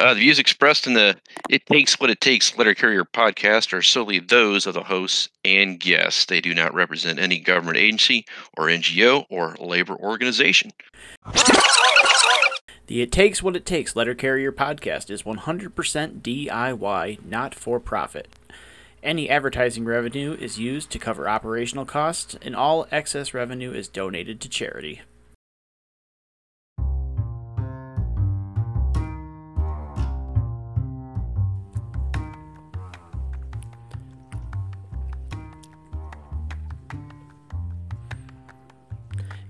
Uh, the views expressed in the It Takes What It Takes Letter Carrier podcast are solely those of the hosts and guests. They do not represent any government agency or NGO or labor organization. The It Takes What It Takes Letter Carrier podcast is 100% DIY, not for profit. Any advertising revenue is used to cover operational costs, and all excess revenue is donated to charity.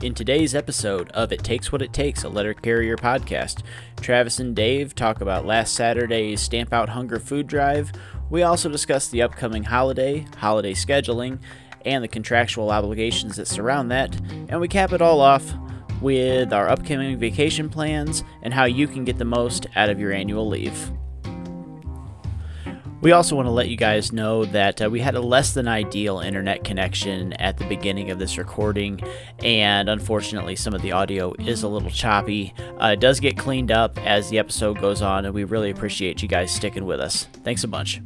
In today's episode of It Takes What It Takes, a letter carrier podcast, Travis and Dave talk about last Saturday's Stamp Out Hunger food drive. We also discuss the upcoming holiday, holiday scheduling, and the contractual obligations that surround that. And we cap it all off with our upcoming vacation plans and how you can get the most out of your annual leave. We also want to let you guys know that uh, we had a less than ideal internet connection at the beginning of this recording, and unfortunately, some of the audio is a little choppy. Uh, it does get cleaned up as the episode goes on, and we really appreciate you guys sticking with us. Thanks a bunch.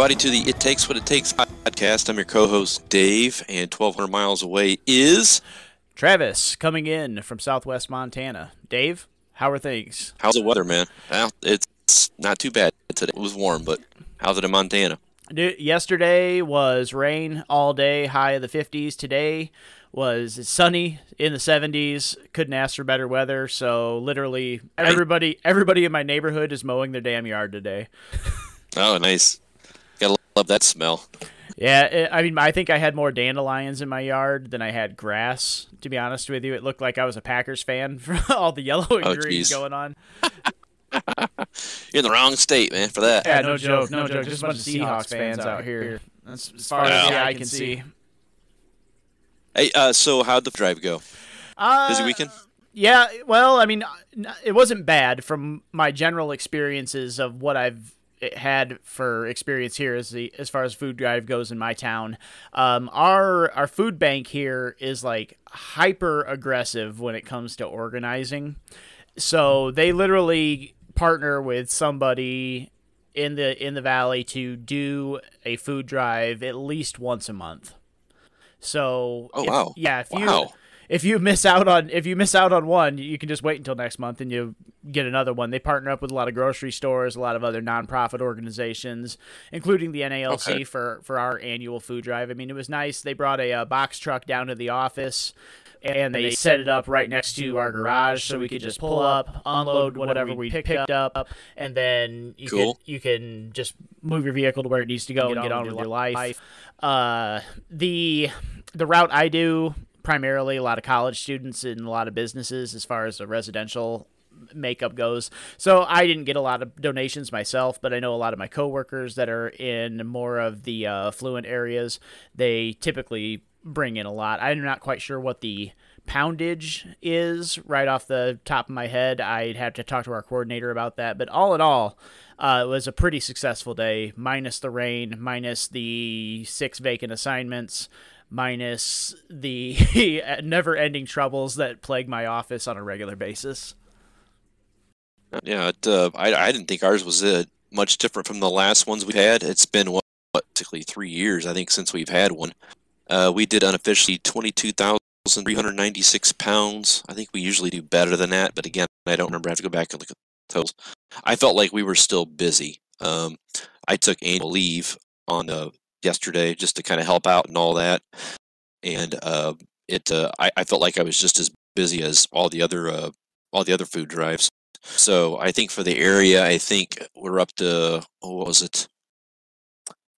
Everybody, to the It Takes What It Takes podcast. I'm your co host, Dave, and 1,200 miles away is. Travis coming in from southwest Montana. Dave, how are things? How's the weather, man? Well, it's not too bad today. It was warm, but how's it in Montana? Dude, Yesterday was rain all day, high of the 50s. Today was sunny in the 70s. Couldn't ask for better weather. So literally everybody everybody in my neighborhood is mowing their damn yard today. Oh, nice. Gotta love that smell. Yeah, I mean, I think I had more dandelions in my yard than I had grass. To be honest with you, it looked like I was a Packers fan for all the yellow and Oh, green geez. going on. You're in the wrong state, man, for that. Yeah, no, joke, no joke. Just a bunch of Seahawks fans out here. That's as far as Wow. the eye can see. Hey, uh, so how'd the drive go? Uh, Busy weekend? Yeah, well, I mean, it wasn't bad from my general experiences of what I've had for experience here as the as far as food drive goes in my town. Um, our our food bank here is like hyper aggressive when it comes to organizing. So they literally partner with somebody in the in the valley to do a food drive at least once a month. So Oh, if- wow. yeah, if you Wow. If you miss out on if you miss out on one, you can just wait until next month and you get another one. They partner up with a lot of grocery stores, a lot of other nonprofit organizations, including the NALC Okay. for for our annual food drive. I mean, it was nice. They brought a, uh box truck down to the office. And they set it up right next to our garage, so we could just pull up, unload whatever we picked up, and then you Cool. can you can just move your vehicle to where it needs to go and get on with your life. Uh, the the route I do primarily a lot of college students and a lot of businesses as far as the residential makeup goes. So I didn't get a lot of donations myself, but I know a lot of my coworkers that are in more of the uh, affluent areas. They typically bring in a lot. I'm not quite sure what the poundage is right off the top of my head. I'd have to talk to our coordinator about that. But all in all, uh, it was a pretty successful day, minus the rain, minus the six vacant assignments, minus the never ending troubles that plague my office on a regular basis. Yeah, it, uh, I, I didn't think ours was uh, much different from the last ones we've had. It's been, what, basically three years, I think, since we've had one. Uh, we did unofficially 22,396 pounds. I think we usually do better than that, but again, I don't remember. I have to go back and look at the totals. I felt like we were still busy. Um, I took annual leave on uh, yesterday just to kind of help out and all that. And uh, it, uh, I, I felt like I was just as busy as all the other, uh, all the other food drives. So I think for the area, I think we're up to oh, what was it?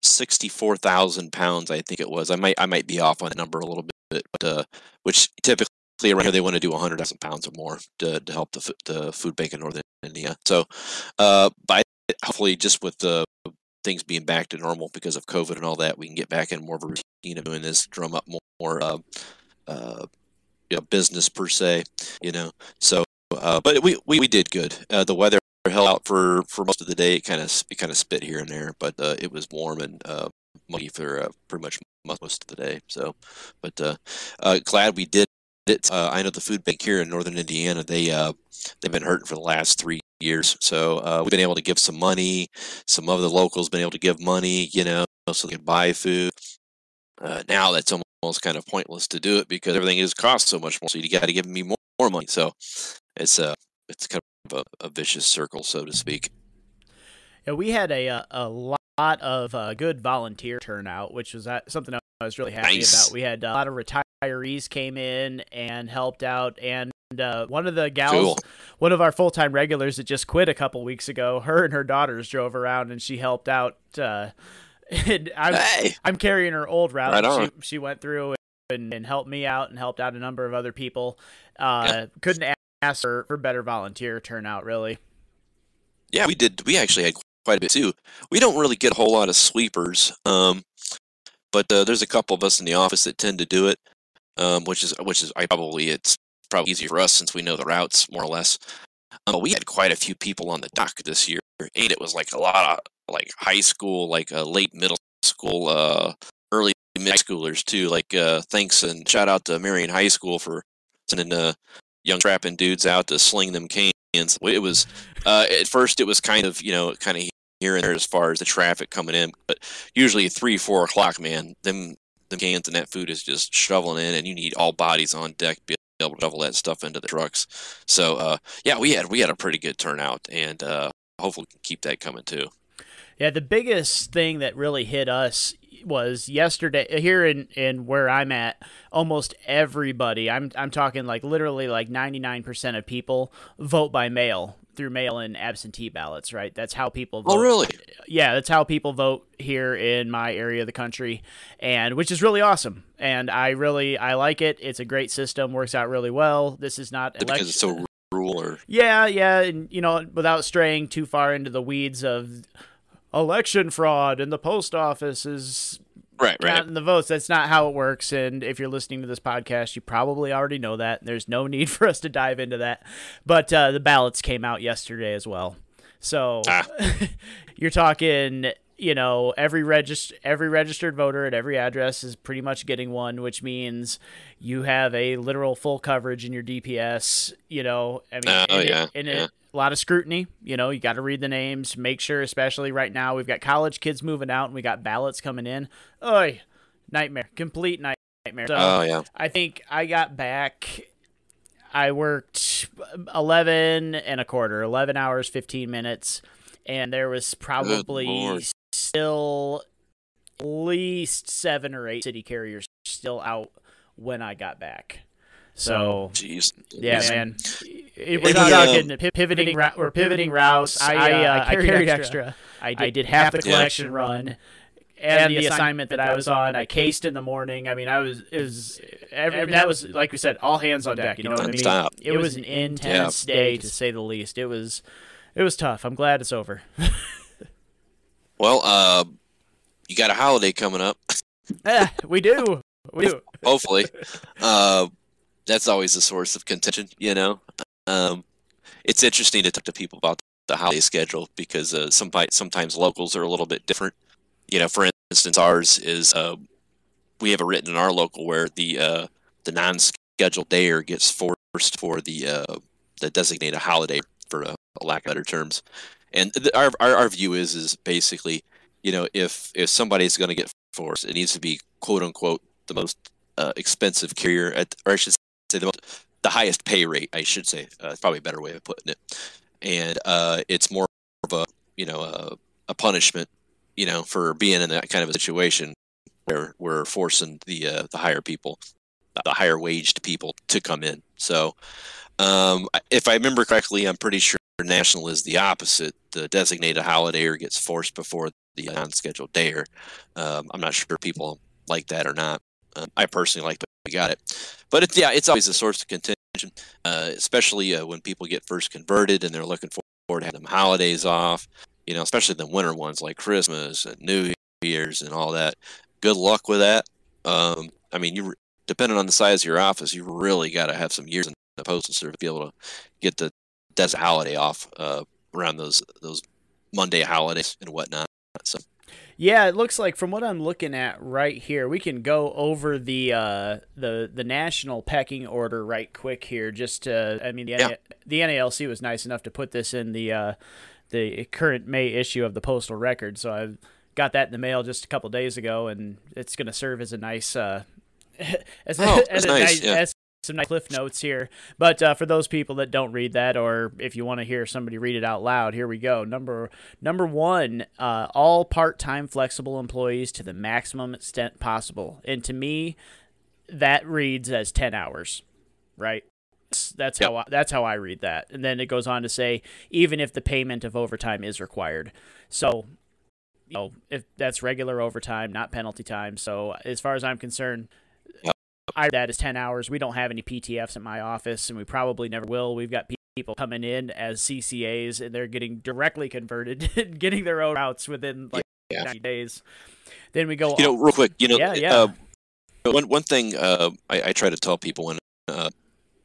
Sixty-four thousand pounds, I think it was. I might I might be off on the number a little bit, but uh, which typically around here they want to do 100,000 pounds or more to, to help the, the food bank in northern Indiana. So, uh, by hopefully just with the things being back to normal because of COVID and all that, we can get back in more of a routine of doing this, drum up more, more uh, uh, you know, business per se, you know. So, uh, but we, we, we did good. Uh, the weather held out for, for most of the day. It kind of it kind of spit here and there, but uh, it was warm and uh, muggy for pretty much most of the day. So, but glad we did it. I know the food bank here in northern Indiana. They they've been hurting for the last three years. So uh, we've been able to give some money. Some of the locals been able to give money, you know, so they can buy food. Uh, now that's almost kind of pointless to do it because everything is cost so much more. So you got to give me more, more money. So it's uh it's kind of a, a vicious circle, so to speak. Yeah, we had a a, a lot of uh, good volunteer turnout, which was uh, something I was really happy Nice. about. We had uh, a lot of retirees came in and helped out, and uh, one of the gals, Cool. one of our full time regulars that just quit a couple weeks ago, her and her daughters drove around and she helped out. Uh, and I'm Hey, I'm carrying her old route. Right. She she went through and, and helped me out and helped out a number of other people. Uh, Couldn't ask for, for better volunteer turnout, really. yeah, we did. We actually had quite a bit too. We don't really get a whole lot of sweepers, um, but uh, there's a couple of us in the office that tend to do it, um, which is which is I probably it's probably easier for us since we know the routes more or less. Um, but we had quite a few people on the dock this year, and it was like a lot of like high school, like uh, late middle school, uh, early mid schoolers too. Like uh, thanks and shout out to Marion High School for sending uh, young strapping dudes out to sling them cans. It was uh, at first it was kind of you know kind of here and there as far as the traffic coming in, but usually three four o'clock, man, them them cans and that food is just shoveling in, and you need all bodies on deck be able to shovel that stuff into the trucks. So uh, yeah, we had we had a pretty good turnout, and uh, hopefully we can keep that coming too. Yeah, the biggest thing that really hit us was yesterday here in, in where I'm at. Almost everybody, I'm I'm talking like literally like 99% of people vote by mail through mail and absentee ballots. Right, that's how people oh, vote. Oh really? yeah, that's how people vote here in my area of the country, and which is really awesome. And I really I like it. It's a great system, works out really well. This is not it because it's so rural or yeah, yeah, and you know, without straying too far into the weeds of election fraud and the post office is right right counting the votes. That's not how it works. And if you're listening to this podcast, you probably already know that. There's no need for us to dive into that. But uh, the ballots came out yesterday as well. So Ah. you're talking, you know, every regist- every registered voter at every address is pretty much getting one, which means you have a literal full coverage in your DPS. You know, I mean, Oh, and it- yeah, yeah. it, a lot of scrutiny. You know, you got to read the names, make sure, especially right now, we've got college kids moving out and we got ballots coming in. Oy, nightmare, complete nightmare. So oh yeah I think I got back. I worked 11 and a quarter, 11 hours, 15 minutes, and there was probably. Still at least seven or eight city carriers still out when I got back. So jeez yeah, Yes. man. It, Maybe, we're talking pi- pivoting route. We're pivoting routes. I, uh, I carried extra. I did, I did half the Yeah. collection run. And the assignment that I was on, I cased in the morning. I mean, I was it was every, that was like we said, all hands on deck. You know what I mean? Nonstop. It was an intense day to say the least. It was it was tough. I'm glad it's over. well uh you got a holiday coming up Eh, we do. We do. hopefully. uh, that's always a source of contention, you know. Um, it's interesting to talk to people about the holiday schedule because uh, sometimes sometimes locals are a little bit different. You know, for instance, ours is uh, we have it written in our local where the uh, the non-scheduled dayer gets forced for the uh, the designated holiday, for a, a lack of better terms. And our, our our view is is basically, you know, if if somebody's going to get forced, it needs to be quote unquote the most uh, expensive carrier at, or I should say the most, the highest pay rate. I should say, uh, probably a better way of putting it. And uh, it's more of a you know a, a punishment, you know, for being in that kind of a situation where we're forcing the uh, the higher people, the higher waged people to come in. So, um, if I remember correctly, I'm pretty sure national is the opposite. The designated holiday or gets forced before the non-scheduled dayer. Um, I'm not sure people like that or not. Um, I personally like that we got it. But it's yeah, it's always a source of contention, uh, especially uh, when people get first converted and they're looking forward to having them holidays off. You know, especially the winter ones like Christmas and New Year's and all that. Good luck with that. Um, I mean, you depending on the size of your office, you really got to have some years in the postal service to be able to get the that's a holiday off uh, around those those Monday holidays and whatnot. So Yeah, it looks like from what I'm looking at right here, we can go over the uh, the the national pecking order right quick here. Just to, I mean, the Yeah. The NALC was nice enough to put this in the uh, the current May issue of the Postal Record, so I got that in the mail just a couple days ago, and it's going to serve as a nice uh, as, a, Oh, as a nice, nice yeah. as some nice cliff notes here. But uh, for those people that don't read that, or if you want to hear somebody read it out loud, here we go. Number number one, uh, all part-time flexible employees to the maximum extent possible. And to me, that reads as ten hours, right? That's- Yep. how I, that's how I read that. And then it goes on to say, even if the payment of overtime is required. So, you know, if that's regular overtime, not penalty time. So, as far as I'm concerned, I that is 10 hours. We don't have any PTFs at my office, and we probably never will. We've got people coming in as CCAs, and they're getting directly converted, and getting their own routes within like Yeah. 90 days. Then we go. you know, real quick, you know, Yeah, yeah. Uh, one one thing uh, I, I try to tell people when uh,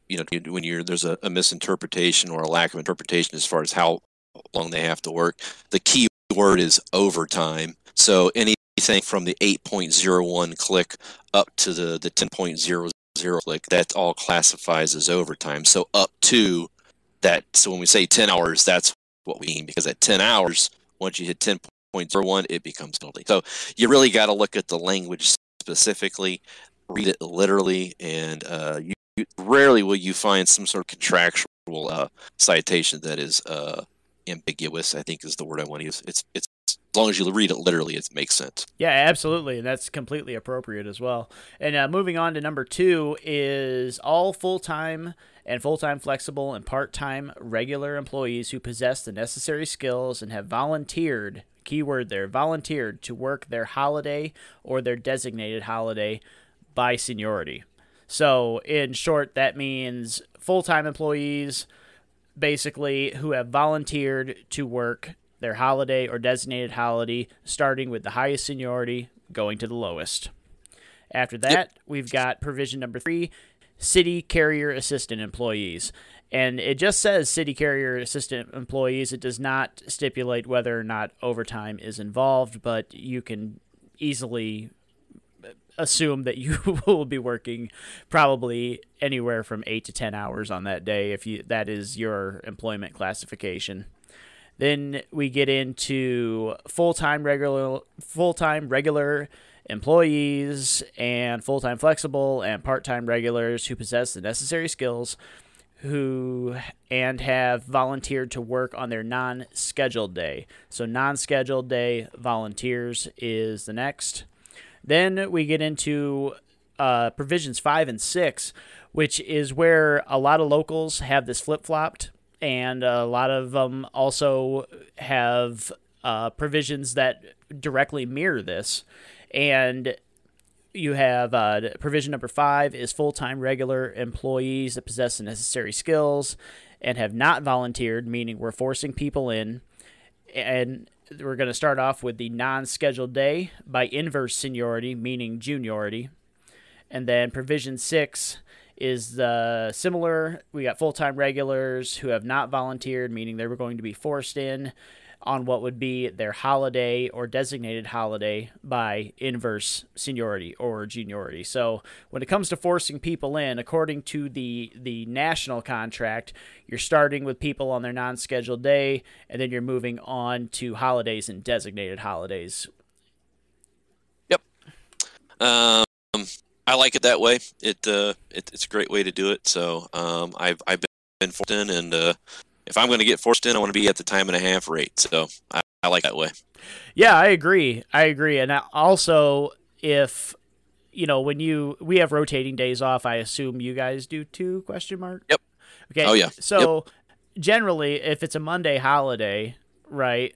you know when you're there's a, a misinterpretation or a lack of interpretation as far as how long they have to work. The key word is overtime. So anything from the 8.01 click up to the the 10.00 click, that all classifies as overtime. So up to that. So when we say 10 hours, that's what we mean because at 10 hours, once you hit 10.01, it becomes penalty. So you really got to look at the language specifically, read it literally, and uh, you, you rarely will you find some sort of contractual uh, citation that is uh, ambiguous. I think is the word I want to use. It's it's as long as you read it literally, it makes sense. Yeah, absolutely, and that's completely appropriate as well. And uh, moving on to number two is all full time and full time flexible and part time regular employees who possess the necessary skills and have volunteered. Keyword there, volunteered to work their holiday or their designated holiday by seniority. So, in short, that means full time employees basically who have volunteered to work their holiday or designated holiday, starting with the highest seniority, going to the lowest. After that, we've got provision number three city carrier assistant employees. And it just says city carrier assistant employees. It does not stipulate whether or not overtime is involved, but you can easily assume that you will be working probably anywhere from 8 to 10 hours on that day if you that is your employment classification. Then we get into full-time regular full-time regular employees and full-time flexible and part-time regulars who possess the necessary skills who and have volunteered to work on their non-scheduled day. So non-scheduled day volunteers is the next. Then we get into uh, provisions five and six, which is where a lot of locals have this flip flopped, and a lot of them also have uh, provisions that directly mirror this. And you have uh, provision number five is full time regular employees that possess the necessary skills and have not volunteered, meaning we're forcing people in. And we're going to start off with the non scheduled day by inverse seniority, meaning juniority. And then provision six is the similar. We got full time regulars who have not volunteered, meaning they were going to be forced in on what would be their holiday or designated holiday by inverse seniority or juniority. So when it comes to forcing people in, according to the the national contract, you're starting with people on their non-scheduled day, and then you're moving on to holidays and designated holidays. Yep. Um, I like it that way. It, uh, it it's a great way to do it. So um, I've I've been forced in, and uh, if I'm going to get forced in, I want to be at the time and a half rate. So I, I like that way. Yeah, I agree. I agree. And I- also, if you know, when you we have rotating days off, I assume you guys do too? Question mark. Yep. Okay. Oh, yeah. So generally, if it's a Monday holiday, right,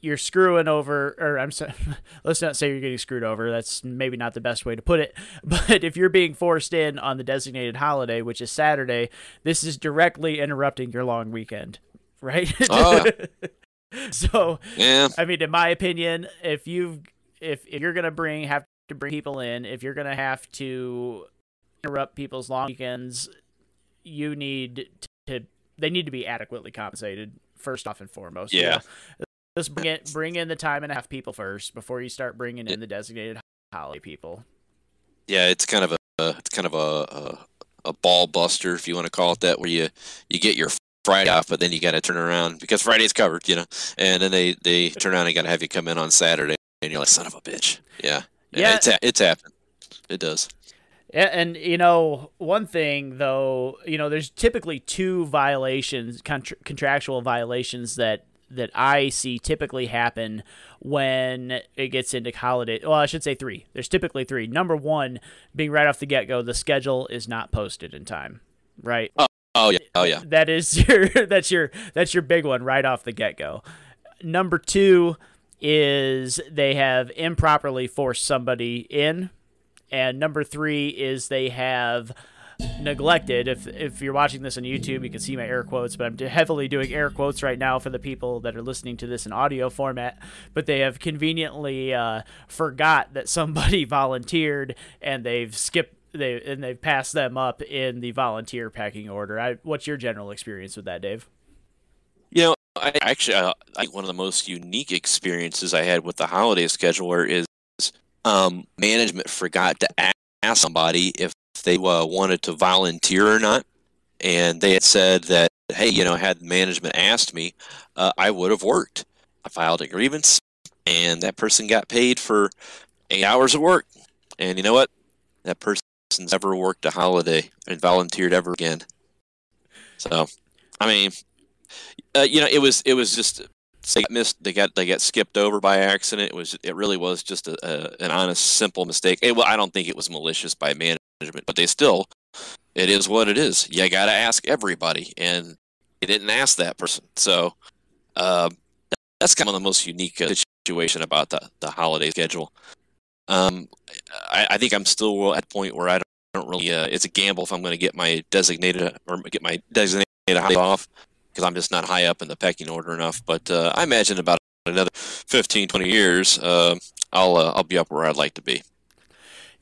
you're screwing over, or I'm sorry, let's not say you're getting screwed over. That's maybe not the best way to put it. But if you're being forced in on the designated holiday, which is Saturday, this is directly interrupting your long weekend, right? Oh, so, Yeah. I mean, in my opinion, if you if if you're gonna bring have to bring people in, if you're gonna have to interrupt people's long weekends, you need to they need to be adequately compensated first off and foremost. You Yeah. Just bring it bring in the time and a half people first before you start bringing in the designated holiday people. Yeah, it's kind of a it's kind of a, a a ball buster if you want to call it that, where you you get your Friday off, but then you got to turn around because Friday's covered, you know, and then they they turn around and got to have you come in on Saturday, and you're like, son of a bitch. Yeah, Yeah. it's it's happened. It does. Yeah, and you know, one thing though, you know, there's typically two violations, contra- contractual violations that that I see typically happen when it gets into holiday. Well, I should say three. There's typically three. Number one being right off the get go, the schedule is not posted in time. Right. Oh, oh yeah, oh yeah. That is your that's your that's your big one right off the get go. Number two is they have improperly forced somebody in, and number three is they have neglected. If if you're watching this on YouTube, you can see my air quotes, but I'm heavily doing air quotes right now for the people that are listening to this in audio format. But they have conveniently uh, forgot that somebody volunteered, and they've skipped. They and they've passed them up in the volunteer packing order. I, what's your general experience with that, Dave? You know, I actually uh, I think one of the most unique experiences I had with the holiday scheduler is um, management forgot to ask somebody if they uh, wanted to volunteer or not, and they had said that hey, you know, had management asked me, uh, I would have worked. I filed a grievance, and that person got paid for eight hours of work, and you know what? That person's never worked a holiday and volunteered ever again. So, I mean, uh, you know, it was it was just they got missed. They got they got skipped over by accident. It was it really was just a, a an honest, simple mistake. Eh, well, I don't think it was malicious by management, but they still, it is what it is. You got to ask everybody, and you didn't ask that person. So, uh, that's kind of the most unique uh, situation about the the holiday schedule. Um, I, I think I'm still at a point where I don't, don't really. Uh, it's a gamble if I'm going to get my designated or get my designated holiday off because I'm just not high up in the pecking order enough. But uh, I imagine about another 15, 20 years, uh, I'll uh, I'll be up where I'd like to be.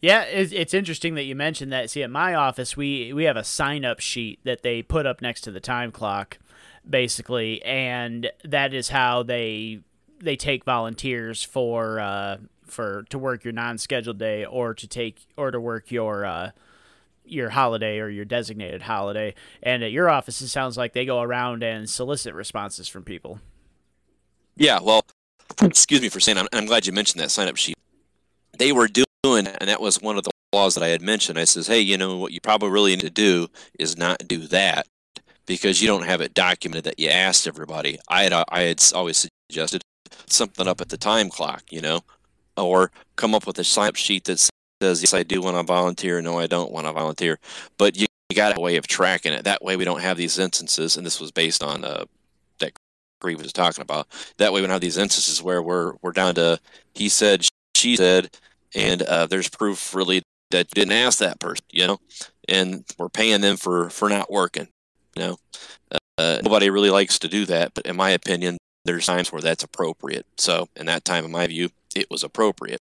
Yeah, it's, it's interesting that you mentioned that. See, at my office, we we have a sign up sheet that they put up next to the time clock, basically, and that is how they they take volunteers for uh, for to work your non scheduled day or to take or to work your uh, your holiday or your designated holiday. And at your office, it sounds like they go around and solicit responses from people. Yeah, well, excuse me for saying. I'm, I'm glad you mentioned that sign up sheet. They were doing, and that was one of the laws that I had mentioned. I says, hey, you know what you probably really need to do is not do that because you don't have it documented that you asked everybody. I had I had always suggested something up at the time clock, you know, or come up with a sign up sheet that says yes, I do want to volunteer, no, I don't want to volunteer, but you, you got a way of tracking it. That way, we don't have these instances, and this was based on uh, that Grieve was talking about. That way, we don't have these instances where we're we're down to he said, she said, and uh, there's proof really that you didn't ask that person, you know, and we're paying them for for not working, you know. Uh, nobody really likes to do that, but in my opinion, there's times where that's appropriate. So, in that time, in my view, it was appropriate.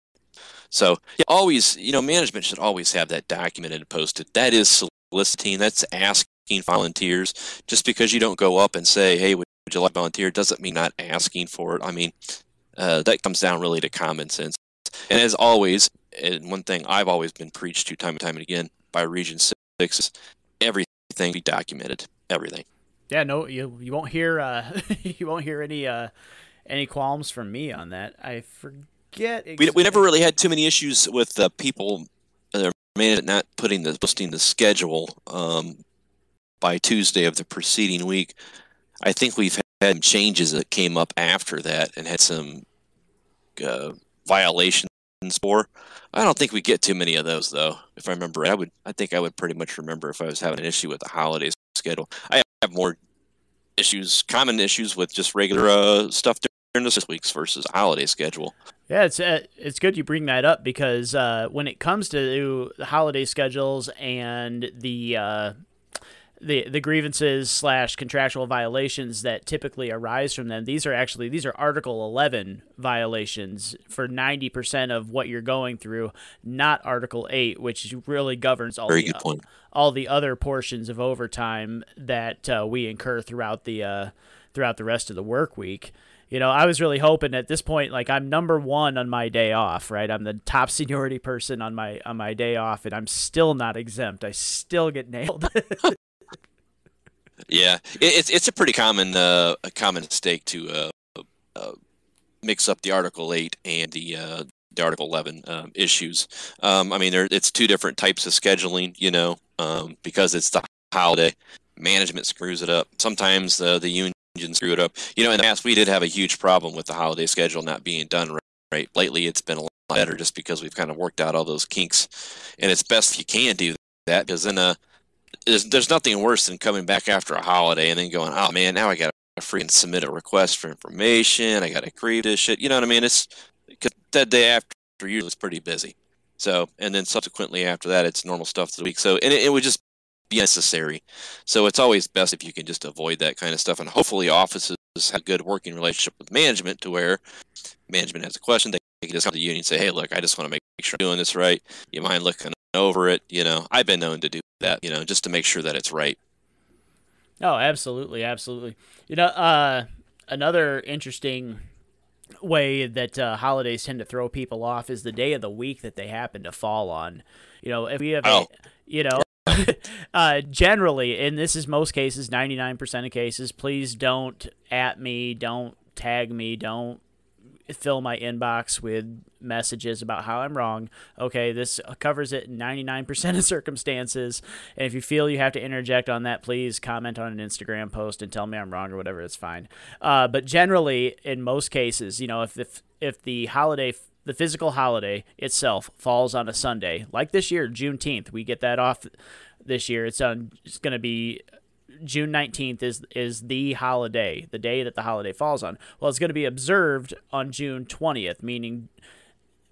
So, yeah, always, you know, management should always have that documented and posted. That is soliciting. That's asking volunteers. Just because you don't go up and say, "Hey, would, you like to volunteer?" doesn't mean not asking for it. I mean, uh, that comes down really to common sense. And as always, and one thing I've always been preached to time and time and again by Region Six is everything be documented. Everything. Yeah, no, you you won't hear uh, you won't hear any uh, any qualms from me on that. I forget. We, we never really had too many issues with uh, people uh, not putting the posting the schedule um, by Tuesday of the preceding week. I think we've had changes that came up after that and had some uh, violations for. I don't think we get too many of those though. If I remember, I would. I think I would pretty much remember if I was having an issue with the holidays schedule. I have more issues, common issues with just regular uh, stuff into this week's versus holiday schedule. Yeah, it's uh, it's good you bring that up because uh, when it comes to the holiday schedules and the uh, the the grievances slash contractual violations that typically arise from them, these are actually these are Article Eleven violations for ninety percent of what you're going through, not Article Eight, which really governs all Very the point. all the other portions of overtime that uh, we incur throughout the uh, throughout the rest of the work week. You know, I was really hoping at this point, like I'm number one on my day off, right? I'm the top seniority person on my on my day off, and I'm still not exempt. I still get nailed. Yeah, it, it's it's a pretty common uh, a common mistake to uh, uh, mix up the Article Eight and the uh, the Article Eleven um, issues. Um, I mean, there it's two different types of scheduling. You know, um, because it's the holiday, management screws it up. Sometimes the the union screw it up. You know, in the past we did have a huge problem with the holiday schedule not being done right. right? Lately, it's been a lot better just because we've kind of worked out all those kinks, and it's best you can do that because then uh there's, there's nothing worse than coming back after a holiday and then going, oh man, now I got to freaking submit a request for information. I got to create this shit. You know what I mean? It's cause that day after usually it's pretty busy. So, and then subsequently after that, it's normal stuff to the week. So, and it, it would just be necessary. So it's always best if you can just avoid that kind of stuff. And hopefully offices have a good working relationship with management to where management has a question. They can just come to union and say, hey, look, I just want to make sure I'm doing this right. You mind looking over it? You know, I've been known to do that, you know, just to make sure that it's right. Oh, absolutely, absolutely. You know, uh, another interesting way that uh, holidays tend to throw people off is the day of the week that they happen to fall on. You know, if we have, Oh. a, you know, uh, generally, and this is most cases, ninety nine percent of cases. Please don't at me, don't tag me, don't fill my inbox with messages about how I'm wrong. Okay, this covers it in 99% of circumstances. And if you feel you have to interject on that, please comment on an Instagram post and tell me I'm wrong or whatever. It's fine. Uh, but generally, in most cases, you know, if if, if the holiday the physical holiday itself falls on a Sunday, like this year, Juneteenth, we get that off this year. It's on. It's going to be June 19th is is the holiday, the day that the holiday falls on. Well, it's going to be observed on June 20th, meaning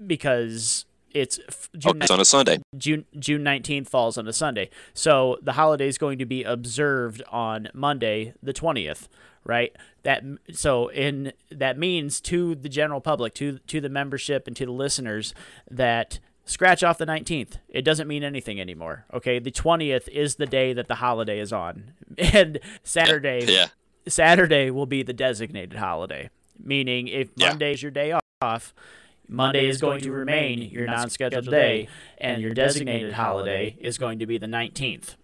because it's f- Oh, June, it's on a Sunday. June June 19th falls on a Sunday. So the holiday is going to be observed on Monday, the 20th, right? That so in that means to the general public, to to the membership and to the listeners that scratch off the 19th. It doesn't mean anything anymore. Okay? The 20th is the day that the holiday is on. And Saturday Yeah. Saturday will be the designated holiday, meaning if Yeah. Monday is your day off, Monday is going to remain your non scheduled day, and your designated holiday is going to be the 19th.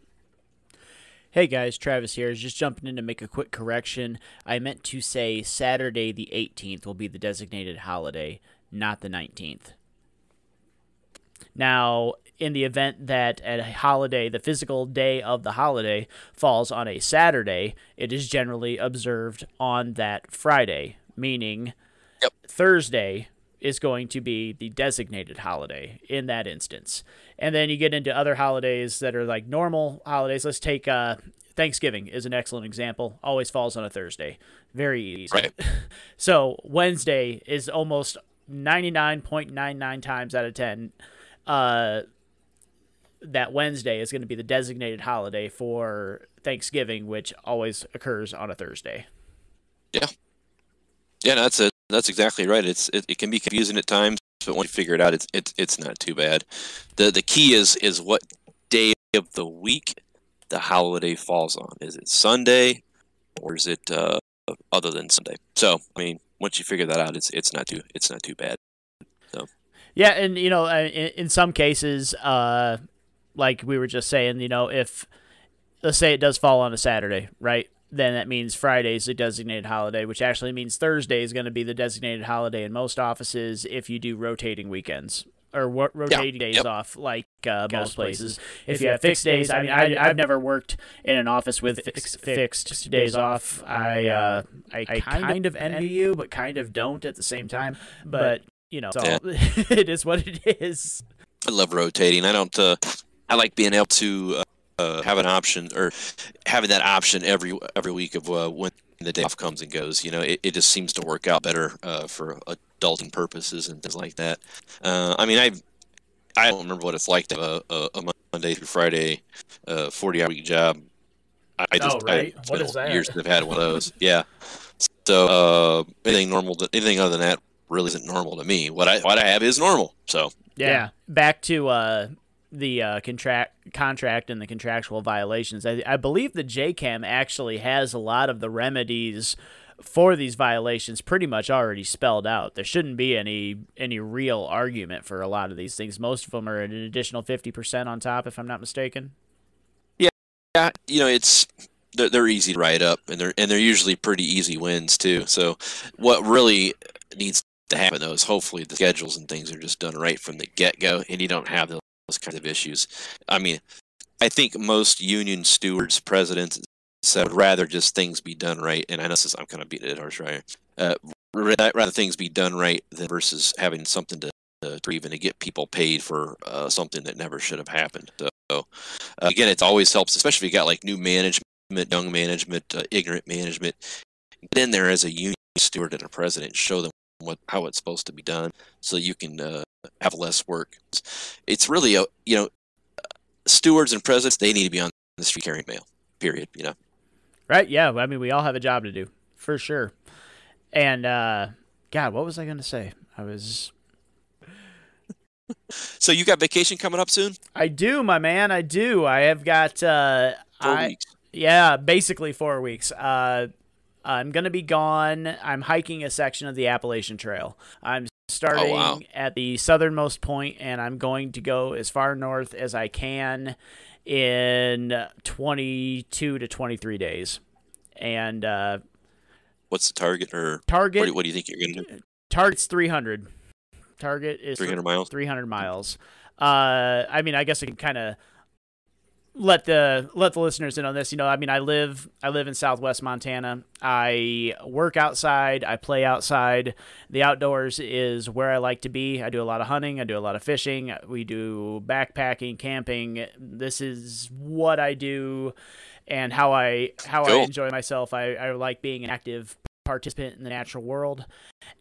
Hey guys, Travis here. Just jumping in to make a quick correction. I meant to say Saturday the 18th will be the designated holiday, not the 19th. Now, in the event that a holiday, the physical day of the holiday, falls on a Saturday, it is generally observed on that Friday, meaning Yep. Thursday is going to be the designated holiday in that instance. And then you get into other holidays that are like normal holidays. Let's take uh, Thanksgiving is an excellent example. Always falls on a Thursday. Very easy. Right. So Wednesday is almost 99.99 times out of 10 uh, that Wednesday is going to be the designated holiday for Thanksgiving, which always occurs on a Thursday. Yeah, no, that's it. That's exactly right. It's it, it can be confusing at times, but once you figure it out, it's it's it's not too bad. the The key is is what day of the week the holiday falls on. Is it Sunday, or is it uh, other than Sunday? So, I mean, once you figure that out, it's it's not too it's not too bad. Yeah, and you know, uh, in, in some cases, uh, like we were just saying, you know, if let's say it does fall on a Saturday, right? Then that means Friday is a designated holiday, which actually means Thursday is going to be the designated holiday in most offices if you do rotating weekends or wo- rotating days yep. off, like uh, most places. If you have fixed days, I mean, I, I've never worked in an office with fixed, fixed days off. I uh, I, kind of envy you, but kind of don't at the same time. But you know, so Yeah. it is what it is. I love rotating. I don't. Uh, I like being able to uh, uh, have an option or having that option every every week of uh, when the day off comes and goes. You know, it, it just seems to work out better uh, for adulting purposes and things like that. Uh, I mean, I I don't remember what it's like to have a, a, Monday through Friday, uh, forty hour week job. I, I just Oh, right. I, What is that? Years that I've had one of those. Yeah. So uh, anything normal, anything other than that really isn't normal to me. What I what I have is normal. So Yeah. Back to uh, the uh, contract contract and the contractual violations. I, I believe the JCAM actually has a lot of the remedies for these violations pretty much already spelled out. There shouldn't be any any real argument for a lot of these things. Most of them are an additional fifty percent on top, if I'm not mistaken. yeah, you know, it's they're, they're easy to write up, and they're and they're usually pretty easy wins too. So what really needs to happen though is hopefully the schedules and things are just done right from the get go, and you don't have those, kinds of issues. I mean, I think most union stewards, presidents, said rather just things be done right. And I know this is, I'm kind of beating it horse right. Uh, rather things be done right than versus having something to uh, to even to get people paid for uh, something that never should have happened. So uh, again, it always helps, especially if you got like new management, young management, uh, ignorant management. Get in there as a union steward and a president, show them what how it's supposed to be done, so you can uh, have less work. It's really a you know stewards and presidents they need to be on the street carrying mail. Period. You know. Right? Yeah. I mean, we all have a job to do for sure. And uh, God, what was I going to say? I was. So you got vacation coming up soon? I do, my man. I do. I have got. Uh, Four I, weeks. Yeah, basically four weeks. Uh, I'm gonna be gone. I'm hiking a section of the Appalachian Trail. I'm starting wow. at the southernmost point, and I'm going to go as far north as I can in 22 to 23 days. And uh, What's the target or target what do, what do you think you're going to do? target's 300. Target is 300 miles. 300 miles. Uh, I mean, I guess I can kind of let the let the listeners in on this. You know, I mean, I live I live in Southwest Montana. I work outside. I play outside. The outdoors is where I like to be. I do a lot of hunting. I do a lot of fishing. We do backpacking, camping. This is what I do, and how I how I enjoy myself. I, I like being an active participant in the natural world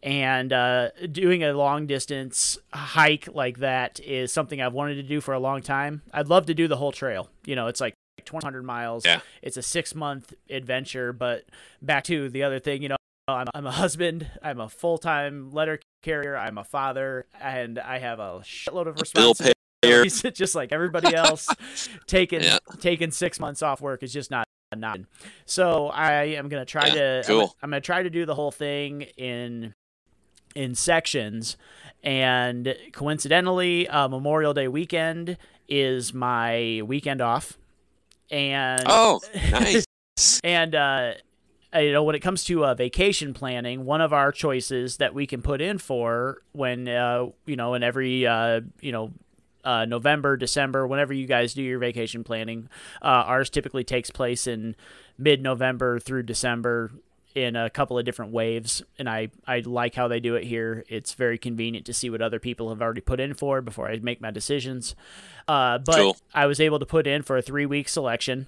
and uh, doing a long distance hike like that is something I've wanted to do for a long time. I'd love to do the whole trail. You know, it's like 200 miles. Yeah. It's a six month adventure. But back to the other thing, you know, I'm, I'm a husband. I'm a full time letter carrier. I'm a father, and I have a shitload of responsibilities. just like everybody else. taking Yeah. taking six months off work is just not not. So I am gonna try Yeah, to. I'm- cool. I'm, gonna try to do the whole thing in in sections, and coincidentally, uh, Memorial Day weekend is my weekend off, and Oh, nice. and uh, uh, you know, when it comes to uh, vacation planning, one of our choices that we can put in for when uh, you know, in every uh, you know. Uh, November, December, whenever you guys do your vacation planning, uh, ours typically takes place in mid-November through December in a couple of different waves, and I I like how they do it here. It's very convenient to see what other people have already put in for before I make my decisions. Uh, but Cool. I was able to put in for a three-week selection,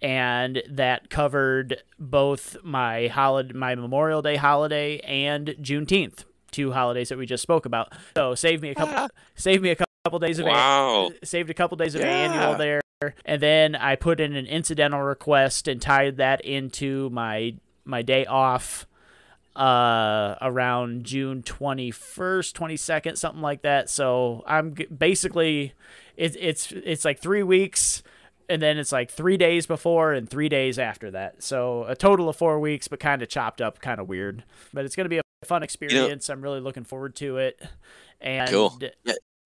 and that covered both my holiday, my Memorial Day holiday, and Juneteenth, two holidays that we just spoke about. So save me a couple, save me a couple days of Wow. saved a couple days of Yeah. annual there, and then I put in an incidental request and tied that into my my day off uh around June 21st 22nd something like that. So I'm g- basically it's it's it's like 3 weeks and then it's like 3 days before and 3 days after that. So a total of 4 weeks but kind of chopped up kind of weird. But it's going to be a fun experience. I'm really looking forward to it. And Cool.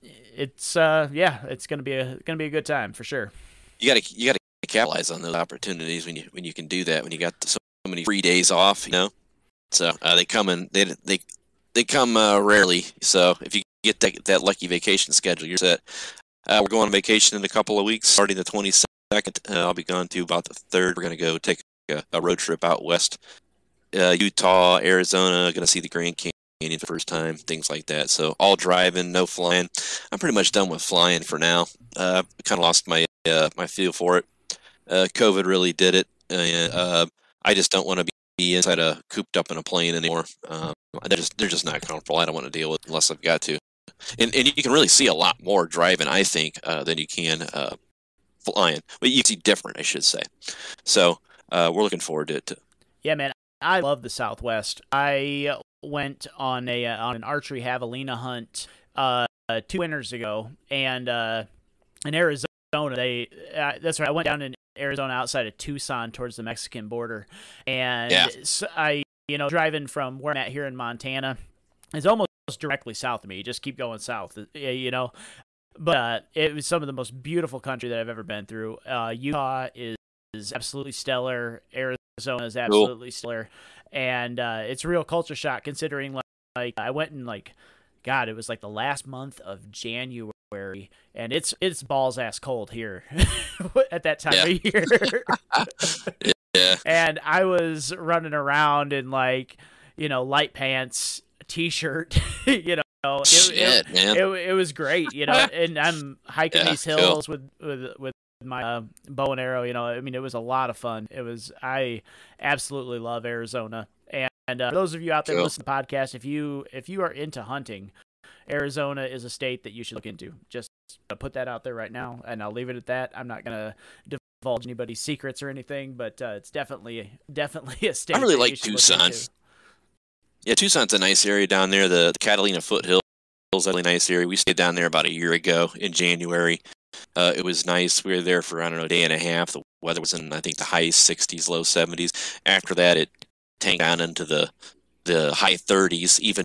It's uh yeah it's to be a to be a good time for sure You got to you got to capitalize on those opportunities when you when you can do that when you got so many free days off, you know. So uh, they come in they they they come uh, rarely. So if you get that that lucky vacation schedule, you're set. Uh, we're going on vacation in a couple of weeks, starting the 22nd. Uh, I'll be gone to about the third. We're gonna go take a, a road trip out west, uh, Utah, Arizona. Gonna see the Grand Canyon for the first time, things like that. So all driving, no flying. I'm pretty much done with flying for now. Uh, kind of lost my uh, my feel for it. Uh, COVID really did it. Uh, I just don't want to be inside a cooped up in a plane anymore. Um, they're just they're just not comfortable. I don't want to deal with unless I've got to. And and you can really see a lot more driving, I think, uh, than you can uh, flying. Well, you see different, I should say. So uh, we're looking forward to it. Yeah, man, I love the Southwest. I went on a uh, on an archery javelina hunt uh, two winters ago, and uh, in Arizona, they uh, that's right. I went down in Arizona outside of Tucson towards the Mexican border, and Yeah. so I you know driving from where I'm at here in Montana is almost directly south of me. You just keep going south, uh, you know. But uh, it was some of the most beautiful country that I've ever been through. Uh, Utah is, is absolutely stellar. Arizona is absolutely stellar, and uh, it's a real culture shock considering like, like I went in like, God, it was like the last month of January, and it's it's balls ass cold here at that time of year. Yeah. and I was running around in like, you know, light pants, t-shirt, you know. It, Shit, it, man. it, it was great, you know, and I'm hiking Yeah, these cool. hills with with with my uh, bow and arrow. You know, I mean, it was a lot of fun. It was I absolutely love Arizona, and, and uh, for those of you out there Cool. listening to the podcast, if you if you are into hunting, Arizona is a state that you should look into. Just uh, put that out there right now, and I'll leave it at that. I'm not gonna divulge anybody's secrets or anything, but uh, it's definitely definitely a state. I really like Tucson. Yeah, Tucson's a nice area down there. The, the Catalina foothills a really nice area. We stayed down there about a year ago in January. Uh, it was nice. We were there for I don't know a day and a half. The weather was in I think the high 60s, low 70s. After that, it tanked down into the the high 30s. Even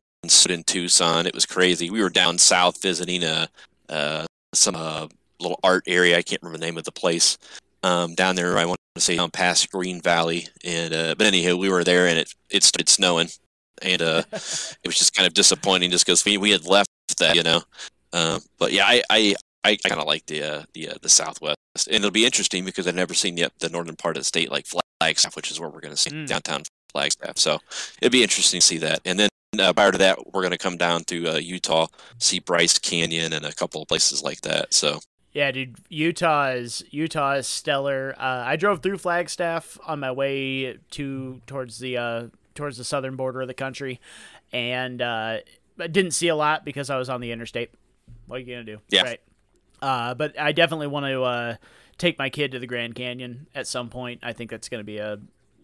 in Tucson, it was crazy. We were down south visiting a uh, some uh, little art area. I can't remember the name of the place. Um, down there, I want to say down past Green Valley, and uh, but anyhow, we were there, and it it started snowing and uh, it was just kind of disappointing just because we, we had left that, you know. Uh, but yeah, I I, I kind of like the uh, the uh, the Southwest, and it'll be interesting because I've never seen the the northern part of the state like Flagstaff, which is where we're going to see Mm. downtown Flagstaff. So it'd be interesting to see that. And then uh, prior to that, we're going to come down to uh, Utah, see Bryce Canyon and a couple of places like that. So Yeah, dude, Utah is Utah is stellar. Uh, I drove through Flagstaff on my way to towards the uh, towards the southern border of the country, and uh, I didn't see a lot because I was on the interstate. What are you gonna do? Yeah. Right. Uh, but I definitely want to uh, take my kid to the Grand Canyon at some point. I think that's gonna be a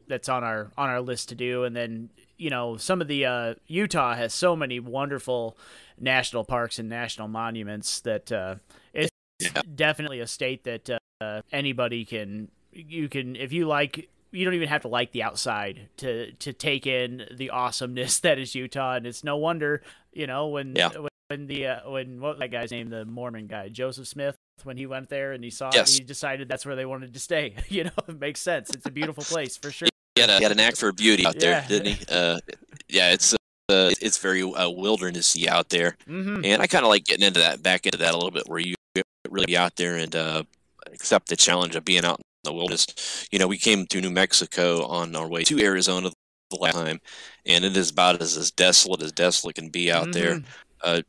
that's on our on our list to do. And then you know some of the uh, Utah has so many wonderful national parks and national monuments that uh, it's Yeah. definitely a state that uh, anybody can you can if you like you don't even have to like the outside to to take in the awesomeness that is Utah and it's no wonder you know when Yeah. when, when the uh, when what was that guy's name the Mormon guy Joseph Smith when he went there and he saw Yes. it he decided that's where they wanted to stay you know it makes sense it's a beautiful place for sure he had, a, he had an act for beauty out there, Yeah. didn't he? Uh, yeah, it's uh, it's very uh, wildernessy out there. hmm And I kind of like getting into that, back into that a little bit, where you really be out there and uh, accept the challenge of being out in the wilderness. You know, we came to New Mexico on our way to Arizona the last time, and it is about as, as desolate as desolate can be out there. Mhm.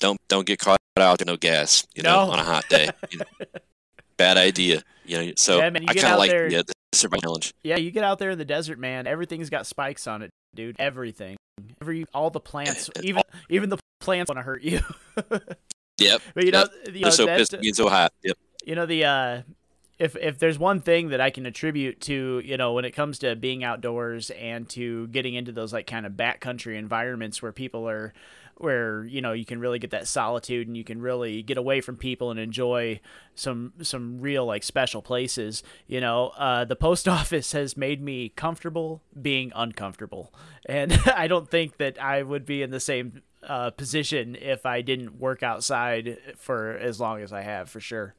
Don't don't get caught out there, no gas. You know, on a hot day. You know, bad idea. You know, so Yeah, man, you I kind of like there- the, uh, the survival challenge. Yeah, you get out there in the desert, man. Everything's got spikes on it, dude. Everything. Every all the plants, and even even the plants want to hurt you. Yep. but you know, Yep. you know They're so that- pissed being so hot. Yep. you know the uh if if there's one thing that I can attribute to, you know, when it comes to being outdoors and to getting into those like kind of backcountry environments where people are where, you know, you can really get that solitude and you can really get away from people and enjoy some some real like special places, you know, uh the post office has made me comfortable being uncomfortable. And I don't think that I would be in the same uh, position if I didn't work outside for as long as I have, for sure.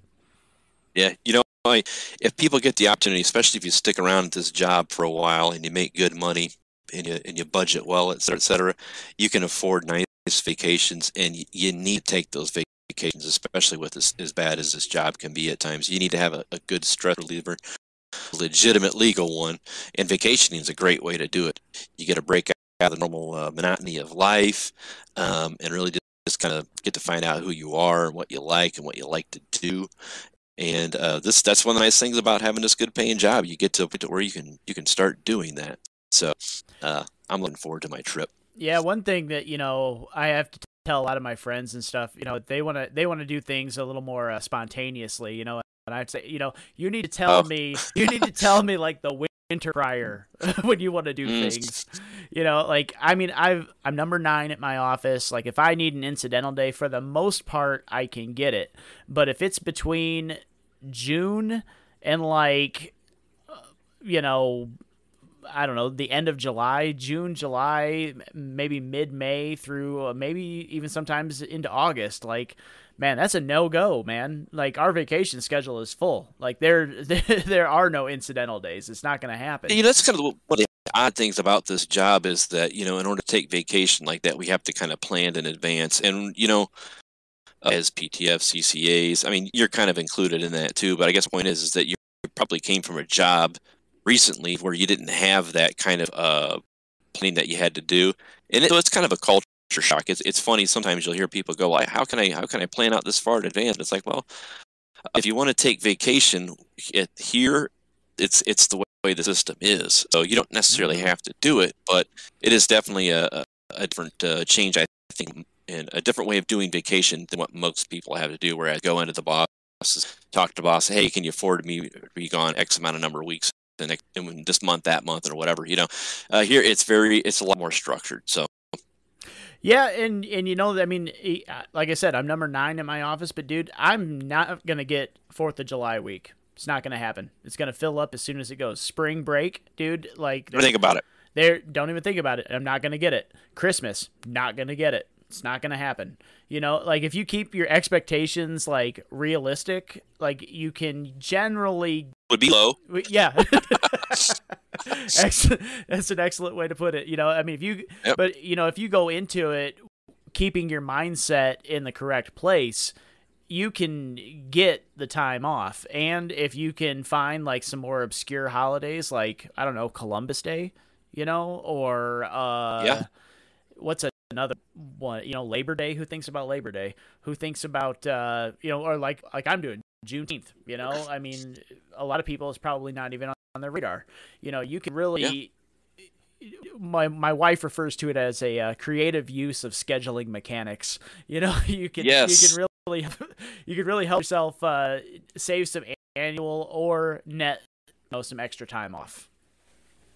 Yeah, you know, I- if people get the opportunity, especially if you stick around at this job for a while and you make good money and you and you budget well, et cetera, et cetera, you can afford nice vacations, and you, need to take those vacations, especially with as, as bad as this job can be at times. You need to have a, a good stress reliever, legitimate legal one, and vacationing is a great way to do it. You get a break out of the normal uh, monotony of life, um, and really just, just kind of get to find out who you are and what you like and what you like to do And uh, this that's one of the nice things about having this good paying job. You get to a point where you can you can start doing that. So uh, I'm looking forward to my trip. Yeah, one thing that you know I have to tell a lot of my friends and stuff, you know, they want to they want to do things a little more uh, spontaneously, you know. And I'd say, you know, you need to tell Oh. me, you need to tell me like the winter prior when you want to do Mm. things. You know, like I mean, I've I'm number nine at my office. Like if I need an incidental day, for the most part, I can get it. But if it's between June and like, uh, you know, I don't know, the end of July, June, July, maybe mid May through uh, maybe even sometimes into August. Like, man, that's a no go, man. Like our vacation schedule is full. Like there, there are no incidental days. It's not going to happen. You know, that's kind of one of the odd things about this job is that you know, in order to take vacation like that, we have to kind of plan in advance. And you know, as PTF, CCAs, I mean, you're kind of included in that too. But I guess point is, is that you probably came from a job recently where you didn't have that kind of uh, planning that you had to do, and it, so it's kind of a culture shock. It's it's funny sometimes you'll hear people go like, "How can I how can I plan out this far in advance?" It's like, well, if you want to take vacation it, here, it's it's the way the system is. So you don't necessarily have to do it, but it is definitely a, a, different uh, change, I think, and a different way of doing vacation than what most people have to do. Whereas go into the boss, talk to the boss, hey, can you afford me to be gone X amount of number of weeks? The next, in this month, that month, or whatever, you know. Uh, here, it's very, it's a lot more structured. So Yeah, and and you know, I mean, uh, like I said, I'm number nine in my office, but dude, I'm not gonna get Fourth of July week. It's not gonna happen. It's gonna fill up as soon as it goes. Spring break, dude. Like, what do you think about it. there, don't even think about it. I'm not gonna get it. Christmas, not gonna get it. It's not gonna happen. You know, like if you keep your expectations like realistic, like you can generally Would be low. Yeah. That's an excellent way to put it. You know, I mean, if you, Yep. but you know, if you go into it keeping your mindset in the correct place, you can get the time off. And if you can find like some more obscure holidays, like I don't know, Columbus Day, you know, or uh, Yeah. what's another one? You know, Labor Day. Who thinks about Labor Day? Who thinks about uh, you know, or like like I'm doing Juneteenth. You know, I mean, a lot of people is probably not even on, on their radar. You know, you can really. My my wife refers to it as a uh, creative use of scheduling mechanics. You know, you can Yes. you can really you can really help yourself uh, save some annual or net you know, some extra time off.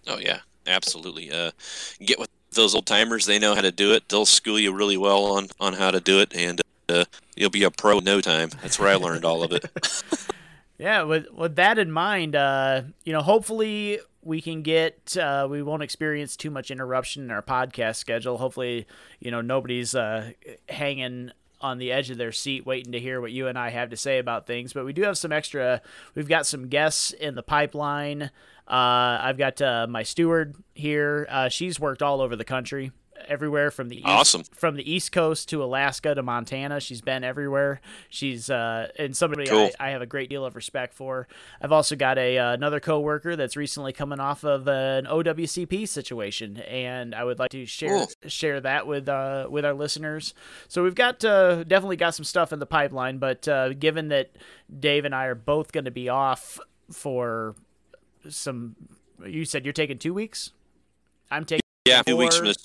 Oh yeah, absolutely. Uh, get with those old timers; they know how to do it. They'll school you really well on on how to do it, and uh, you'll be a pro in no time. That's where I learned all of it. Yeah, with with that in mind, uh, you know, hopefully we can get uh, we won't experience too much interruption in our podcast schedule. Hopefully, you know, nobody's uh, hanging on the edge of their seat waiting to hear what you and I have to say about things. But we do have some extra. We've got some guests in the pipeline. Uh, I've got uh, my steward here. Uh, she's worked all over the country, everywhere from the east, Awesome. from the East Coast to Alaska to Montana. She's been everywhere. She's uh, and somebody Cool. I, I have a great deal of respect for. I've also got a uh, another coworker that's recently coming off of an OWCP situation, and I would like to share Cool. share that with uh, with our listeners. So we've got uh, definitely got some stuff in the pipeline, but uh, given that Dave and I are both going to be off for some, you said you're taking two weeks. I'm taking Yeah, two weeks from this.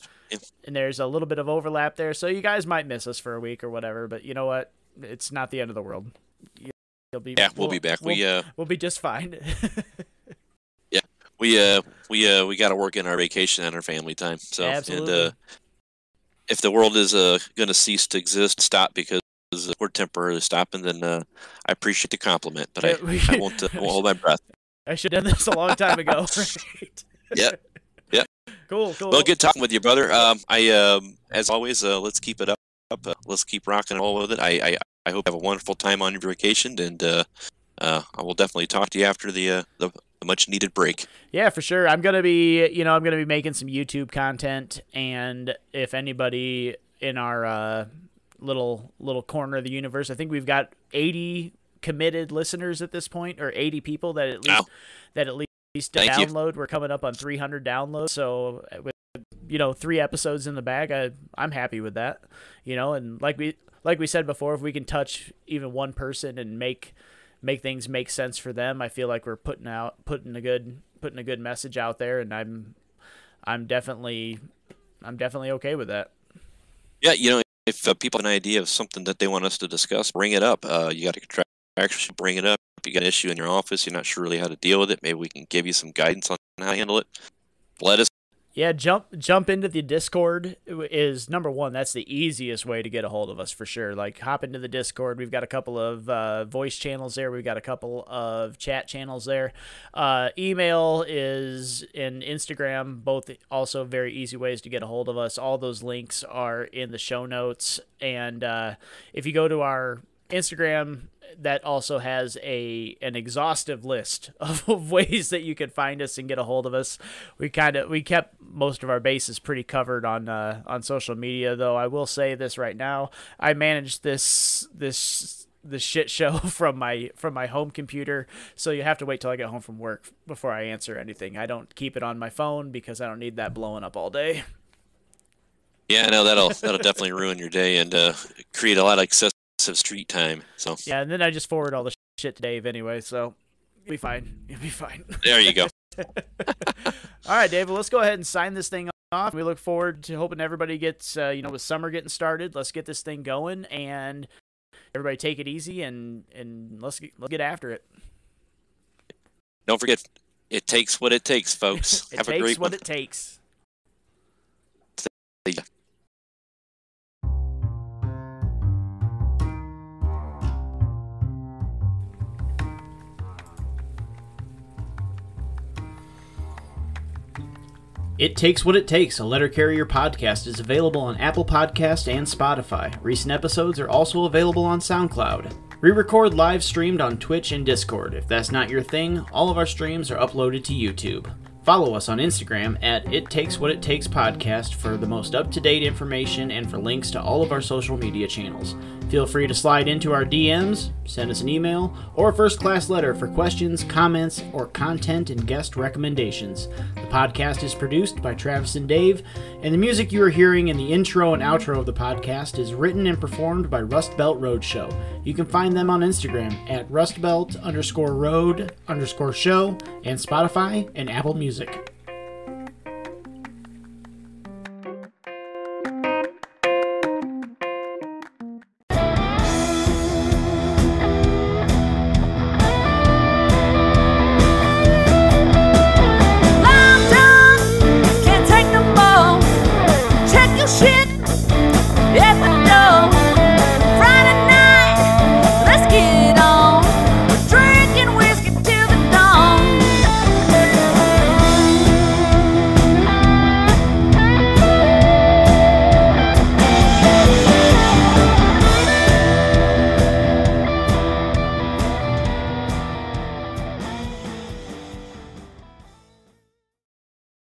and there's a little bit of overlap there, so you guys might miss us for a week or whatever. But you know what? It's not the end of the world. You- You'll be Yeah, we'll be back. We'll, We uh, we'll be just fine. Yeah, we uh, we uh, we got to work in our vacation and our family time. So, Absolutely. and uh, if the world is uh going to cease to exist, stop because we're temporarily stopping, then uh, I appreciate the compliment, but I, I won't, uh, I won't hold my breath. I should have done this a long time ago. Right? Yeah. Yeah. Cool. Cool. Well, good talking with you, brother. Um, I um, as always, uh, let's keep it up. up uh, let's keep rocking and roll with it. I, I I hope you have a wonderful time on your vacation, and uh, uh, I will definitely talk to you after the uh, the, the much needed break. Yeah, for sure. I'm gonna be, you know, I'm gonna be making some YouTube content, and if anybody in our uh, little little corner of the universe, I think we've got 80 committed listeners at this point, or 80 people that at least that at least Thank you. download. We're coming up on 300 downloads, so uh, with you know three episodes in the bag, I I'm happy with that. You know, and like we like we said before, if we can touch even one person and make make things make sense for them. I feel like we're putting out putting a good putting a good message out there, and I'm I'm definitely I'm definitely okay with that. Yeah, you know, if uh, people have an idea of something that they want us to discuss, bring it up. Uh, you got a contraction, bring it up. If you got an issue in your office, you're not sure really how to deal with it, maybe we can give you some guidance on how to handle it. Let us Yeah, jump jump into the Discord is number one. That's the easiest way to get a hold of us for sure. Like hop into the Discord. We've got a couple of uh, voice channels there. We've got a couple of chat channels there. Uh, email is in Instagram. Both also very easy ways to get a hold of us. All those links are in the show notes. And uh, if you go to our Instagram that also has a an exhaustive list of, of ways that you can find us and get a hold of us. We kind of we kept most of our bases pretty covered on uh, on social media, though. I will say this right now: I managed this this the shit show from my from my home computer so you have to wait till i get home from work before i answer anything i don't keep it on my phone because i don't need that blowing up all day Yeah, no, that'll that'll definitely ruin your day and uh, create a lot of excessive street time. So yeah and then i just forward all the shit to dave anyway so you'll be fine you'll be fine there you go. All right, David, let's go ahead and sign this thing off. We look forward to hoping everybody gets, uh, you know, with summer getting started, let's get this thing going and everybody take it easy and and let's get, let's get after it. Don't forget, it takes what it takes, folks. it Have takes a great what one. it takes. It Takes What It Takes, a letter carrier podcast, is available on Apple Podcast and Spotify. Recent episodes are also available on SoundCloud. Re record live streamed on Twitch and Discord. If that's not your thing, all of our streams are uploaded to YouTube. Follow us on Instagram at It Takes What It Takes Podcast for the most up to date information and for links to all of our social media channels. Feel free to slide into our DMs, send us an email, or a first class letter for questions, comments, or content and guest recommendations. The podcast is produced by Travis and Dave, and the music you are hearing in the intro and outro of the podcast is written and performed by Rust Belt Roadshow. You can find them on Instagram at rustbelt underscore road underscore show and Spotify and Apple Music.